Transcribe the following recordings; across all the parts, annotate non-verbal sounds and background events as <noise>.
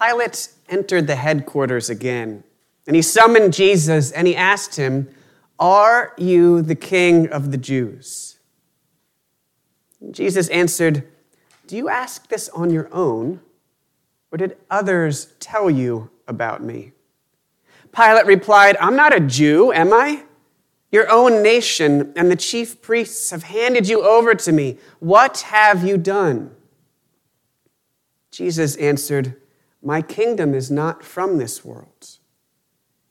Pilate entered the headquarters again, and he summoned Jesus and he asked him, Are you the king of the Jews? Jesus answered, Do you ask this on your own, or did others tell you about me? Pilate replied, I'm not a Jew, am I? Your own nation and the chief priests have handed you over to me. What have you done? Jesus answered, My kingdom is not from this world.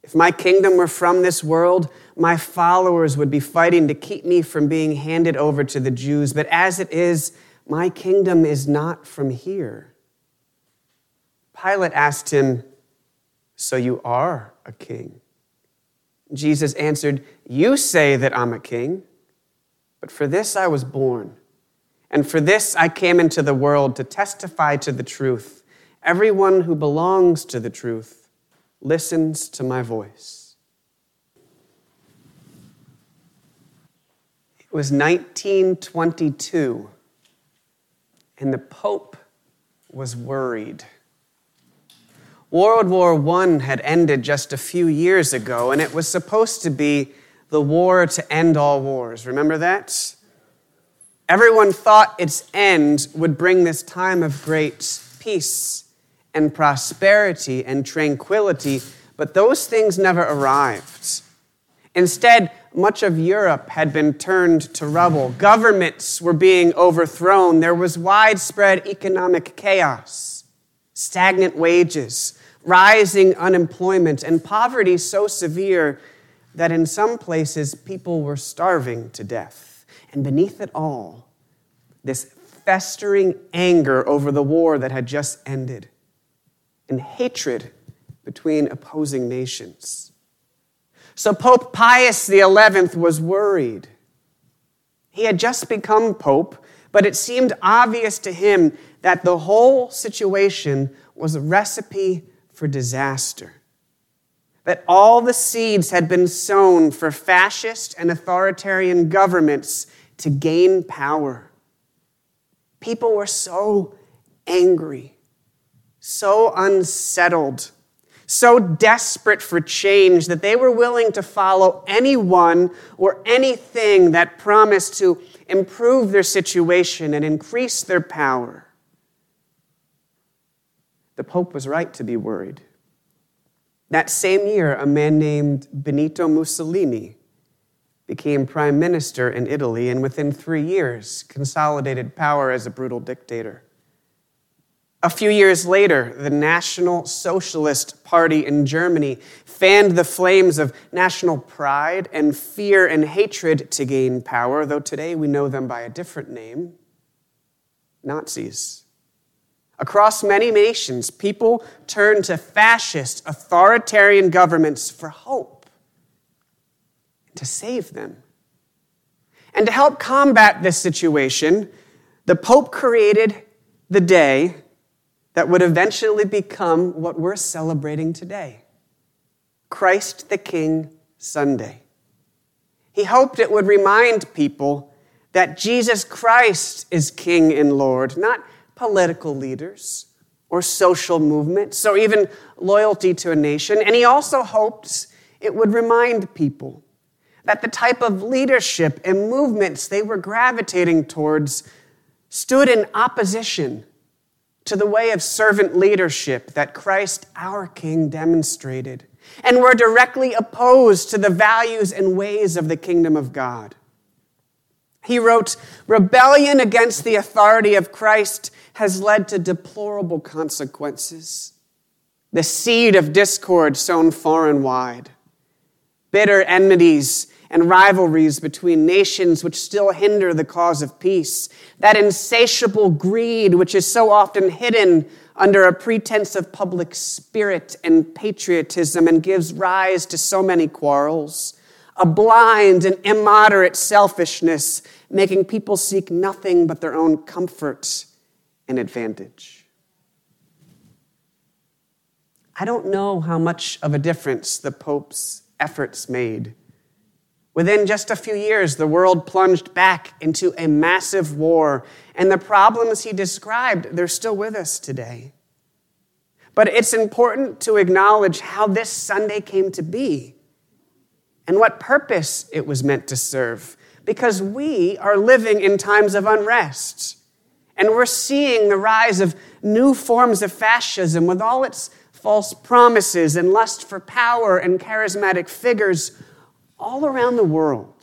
If my kingdom were from this world, my followers would be fighting to keep me from being handed over to the Jews. But as it is, my kingdom is not from here. Pilate asked him, So you are a king? Jesus answered, You say that I'm a king, but for this I was born and for this I came into the world to testify to the truth. Everyone who belongs to the truth listens to my voice. It was 1922, and the Pope was worried. World War I had ended just a few years ago, and it was supposed to be the war to end all wars. Remember that? Everyone thought its end would bring this time of great peace and prosperity and tranquility, but those things never arrived. Instead, much of Europe had been turned to rubble. Governments were being overthrown. There was widespread economic chaos, stagnant wages, rising unemployment, and poverty so severe that in some places people were starving to death. And beneath it all, this festering anger over the war that had just ended and hatred between opposing nations. So Pope Pius XI was worried. He had just become Pope, but it seemed obvious to him that the whole situation was a recipe for disaster. That all the seeds had been sown for fascist and authoritarian governments to gain power. People were so angry, so unsettled, so desperate for change that they were willing to follow anyone or anything that promised to improve their situation and increase their power. The Pope was right to be worried. That same year, a man named Benito Mussolini became prime minister in Italy, and within three years, consolidated power as a brutal dictator. A few years later, the National Socialist Party in Germany fanned the flames of national pride and fear and hatred to gain power, though today we know them by a different name Nazis. Across many nations, people turn to fascist, authoritarian governments for hope to save them. And to help combat this situation, the Pope created the day that would eventually become what we're celebrating today Christ the King Sunday. He hoped it would remind people that Jesus Christ is King and Lord, not political leaders or social movements or even loyalty to a nation. And he also hoped it would remind people that the type of leadership and movements they were gravitating towards stood in opposition to the way of servant leadership that Christ, our King, demonstrated, and were directly opposed to the values and ways of the kingdom of God. He wrote, Rebellion against the authority of Christ has led to deplorable consequences. The seed of discord sown far and wide, bitter enmities and rivalries between nations which still hinder the cause of peace, that insatiable greed which is so often hidden under a pretense of public spirit and patriotism and gives rise to so many quarrels, a blind and immoderate selfishness making people seek nothing but their own comfort and advantage. I don't know how much of a difference the Pope's efforts made Within just a few years, the world plunged back into a massive war, and the problems he described, they're still with us today. But it's important to acknowledge how this Sunday came to be and what purpose it was meant to serve. Because we are living in times of unrest. And we're seeing the rise of new forms of fascism with all its false promises and lust for power and charismatic figures all around the world.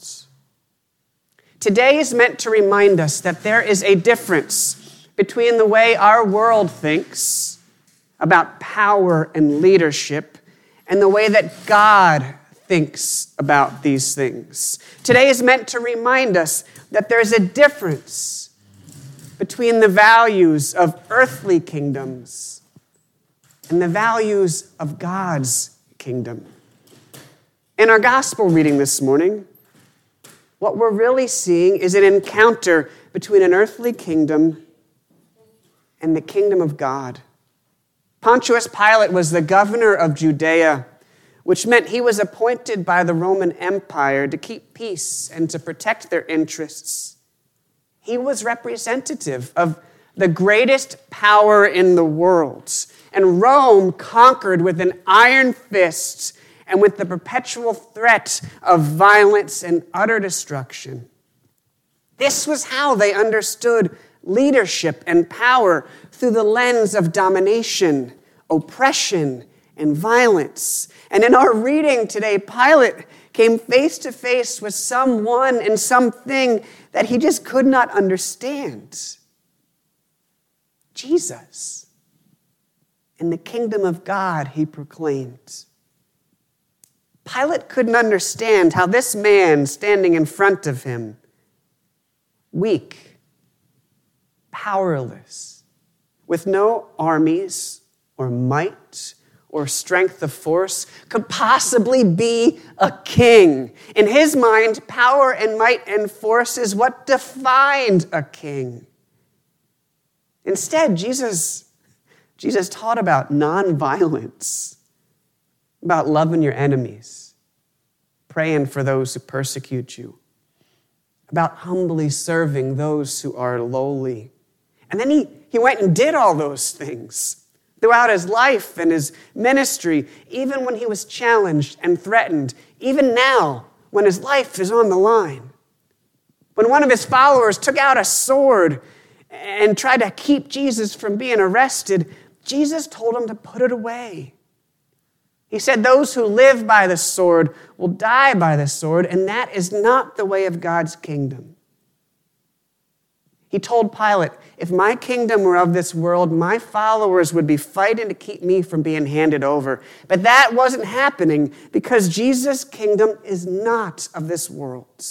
Today is meant to remind us that there is a difference between the way our world thinks about power and leadership and the way that God thinks about these things. Today is meant to remind us that there's a difference between the values of earthly kingdoms and the values of God's kingdom. In our gospel reading this morning, what we're really seeing is an encounter between an earthly kingdom and the kingdom of God. Pontius Pilate was the governor of Judea, which meant he was appointed by the Roman Empire to keep peace and to protect their interests. He was representative of the greatest power in the world. And Rome conquered with an iron fist and with the perpetual threat of violence and utter destruction. This was how they understood leadership and power through the lens of domination, oppression, and violence. And in our reading today, Pilate came face to face with someone and something that he just could not understand Jesus. In the kingdom of God, he proclaimed. Pilate couldn't understand how this man standing in front of him, weak, powerless, with no armies or might or strength of force, could possibly be a king. In his mind, power and might and force is what defined a king. Instead, Jesus, Jesus taught about nonviolence about loving your enemies, praying for those who persecute you, about humbly serving those who are lowly. And then he, he went and did all those things throughout his life and his ministry, even when he was challenged and threatened, even now when his life is on the line. When one of his followers took out a sword and tried to keep Jesus from being arrested, Jesus told him to put it away. He said, Those who live by the sword will die by the sword, and that is not the way of God's kingdom. He told Pilate, If my kingdom were of this world, my followers would be fighting to keep me from being handed over. But that wasn't happening because Jesus' kingdom is not of this world.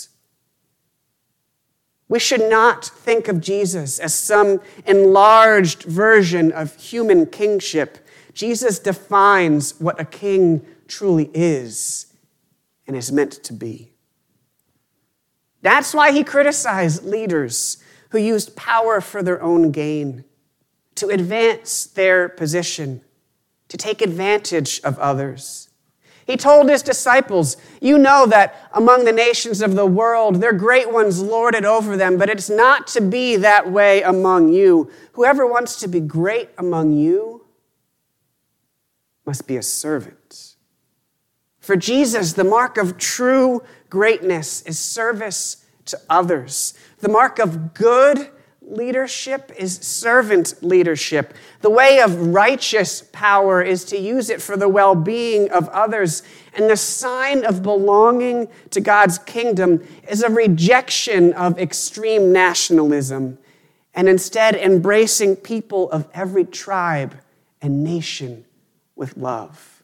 We should not think of Jesus as some enlarged version of human kingship Jesus defines what a king truly is and is meant to be. That's why he criticized leaders who used power for their own gain, to advance their position, to take advantage of others. He told his disciples, You know that among the nations of the world, their great ones lord it over them, but it's not to be that way among you. Whoever wants to be great among you must be a servant. For Jesus, the mark of true greatness is service to others. The mark of good leadership is servant leadership. The way of righteous power is to use it for the well being of others. And the sign of belonging to God's kingdom is a rejection of extreme nationalism and instead embracing people of every tribe and nation with love.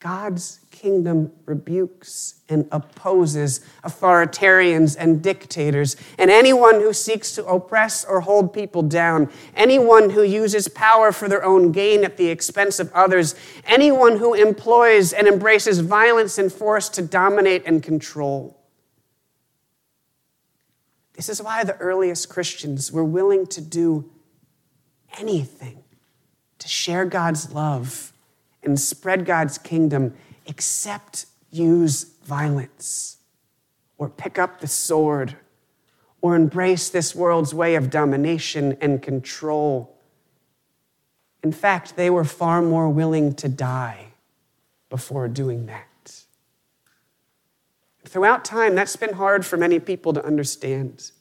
God's kingdom rebukes and opposes authoritarians and dictators, and anyone who seeks to oppress or hold people down, anyone who uses power for their own gain at the expense of others, anyone who employs and embraces violence and force to dominate and control. This is why the earliest Christians were willing to do anything share God's love and spread God's kingdom except use violence or pick up the sword or embrace this world's way of domination and control. In fact, they were far more willing to die before doing that. Throughout time, that's been hard for many people to understand.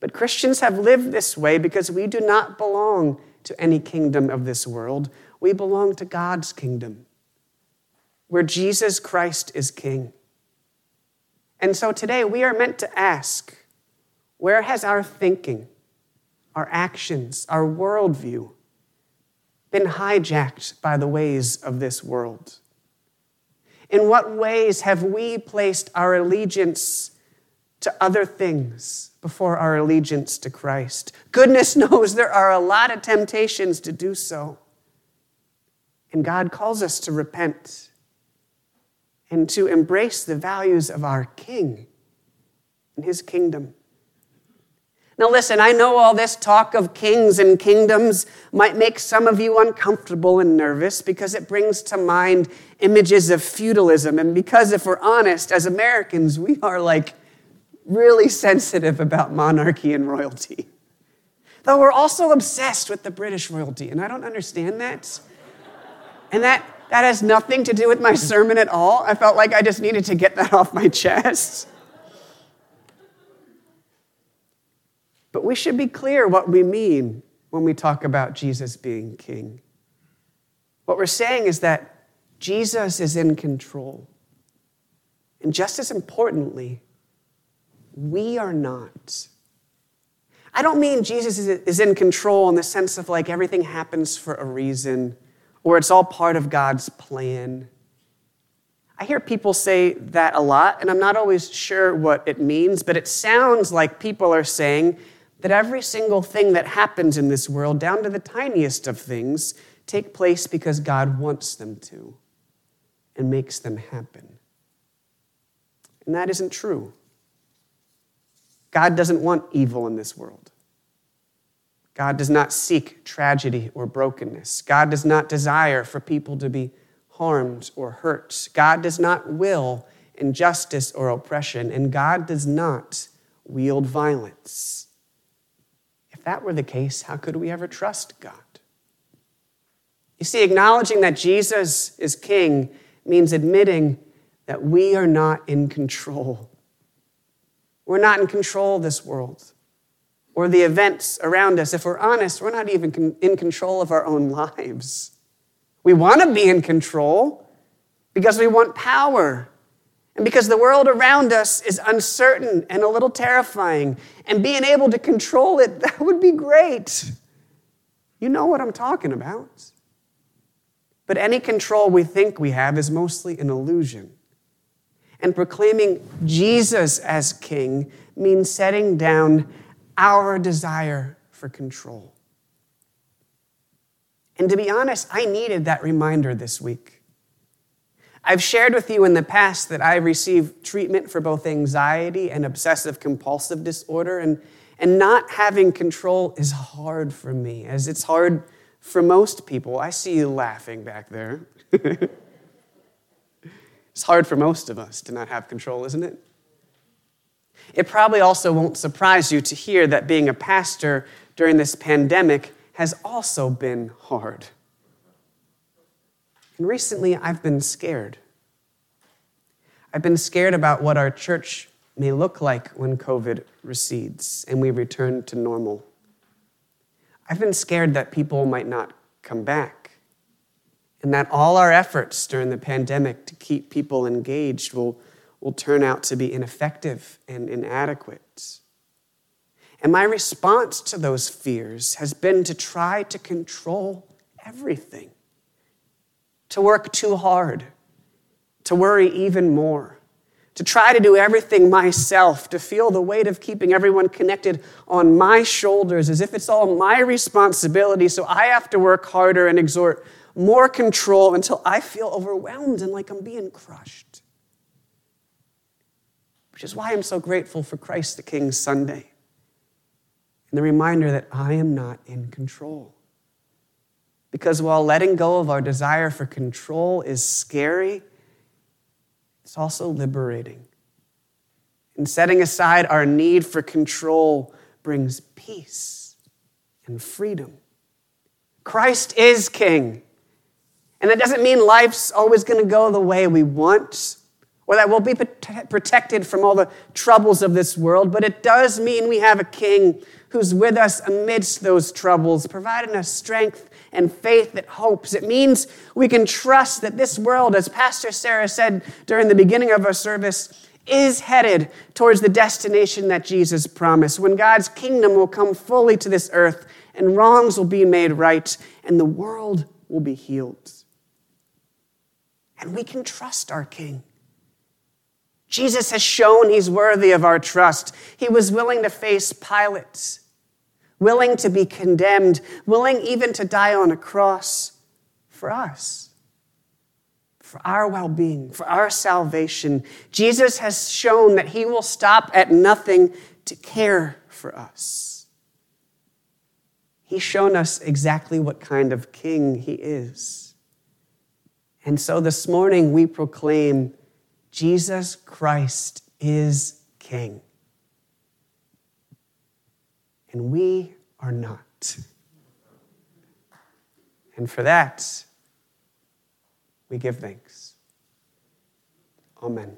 But Christians have lived this way because we do not belong to any kingdom of this world. We belong to God's kingdom, where Jesus Christ is king. And so today we are meant to ask where has our thinking, our actions, our worldview been hijacked by the ways of this world? In what ways have we placed our allegiance to other things before our allegiance to Christ? Goodness <laughs> knows there are a lot of temptations to do so. And God calls us to repent and to embrace the values of our King and his kingdom. Now, listen, I know all this talk of kings and kingdoms might make some of you uncomfortable and nervous because it brings to mind images of feudalism. And because, if we're honest, as Americans, we are like really sensitive about monarchy and royalty. Though we're also obsessed with the British royalty, and I don't understand that. And that, that has nothing to do with my sermon at all. I felt like I just needed to get that off my chest. But we should be clear what we mean when we talk about Jesus being king. What we're saying is that Jesus is in control. And just as importantly, we are not. I don't mean Jesus is in control in the sense of like everything happens for a reason or it's all part of God's plan. I hear people say that a lot, and I'm not always sure what it means, but it sounds like people are saying that every single thing that happens in this world, down to the tiniest of things, take place because God wants them to and makes them happen. And that isn't true. God doesn't want evil in this world. God does not seek tragedy or brokenness. God does not desire for people to be harmed or hurt. God does not will injustice or oppression, and God does not wield violence. If that were the case, how could we ever trust God? You see, acknowledging that Jesus is king means admitting that we are not in control. We're not in control of this world or the events around us. If we're honest, we're not even in control of our own lives. We want to be in control because we want power and because the world around us is uncertain and a little terrifying, and being able to control it, <laughs> that would be great. You know what I'm talking about. But any control we think we have is mostly an illusion. And proclaiming Jesus as king means setting down our desire for control. And to be honest, I needed that reminder this week. I've shared with you in the past that I received treatment for both anxiety and obsessive compulsive disorder, and, and not having control is hard for me, as it's hard for most people. I see you laughing back there. <laughs> it's hard for most of us to not have control, isn't it? It probably also won't surprise you to hear that being a pastor during this pandemic has also been hard. And recently, I've been scared. I've been scared about what our church may look like when COVID recedes and we return to normal. I've been scared that people might not come back and that all our efforts during the pandemic to keep people engaged will, will turn out to be ineffective and inadequate. And my response to those fears has been to try to control everything to work too hard, to worry even more, to try to do everything myself, to feel the weight of keeping everyone connected on my shoulders as if it's all my responsibility. So I have to work harder and exert more control until I feel overwhelmed and like I'm being crushed. Which is why I'm so grateful for Christ the King Sunday and the reminder that I am not in control. Because while letting go of our desire for control is scary, it's also liberating. And setting aside our need for control brings peace and freedom. Christ is king. And that doesn't mean life's always going to go the way we want or that we'll be protected from all the troubles of this world, but it does mean we have a king who's with us amidst those troubles, providing us strength and faith that hopes. It means we can trust that this world, as Pastor Sarah said during the beginning of our service, is headed towards the destination that Jesus promised, when God's kingdom will come fully to this earth and wrongs will be made right and the world will be healed. And we can trust our King. Jesus has shown he's worthy of our trust. He was willing to face Pilate, willing to be condemned, willing even to die on a cross for us, for our well being, for our salvation. Jesus has shown that he will stop at nothing to care for us. He's shown us exactly what kind of king he is. And so this morning we proclaim Jesus Christ is King. And we are not. And for that, we give thanks. Amen.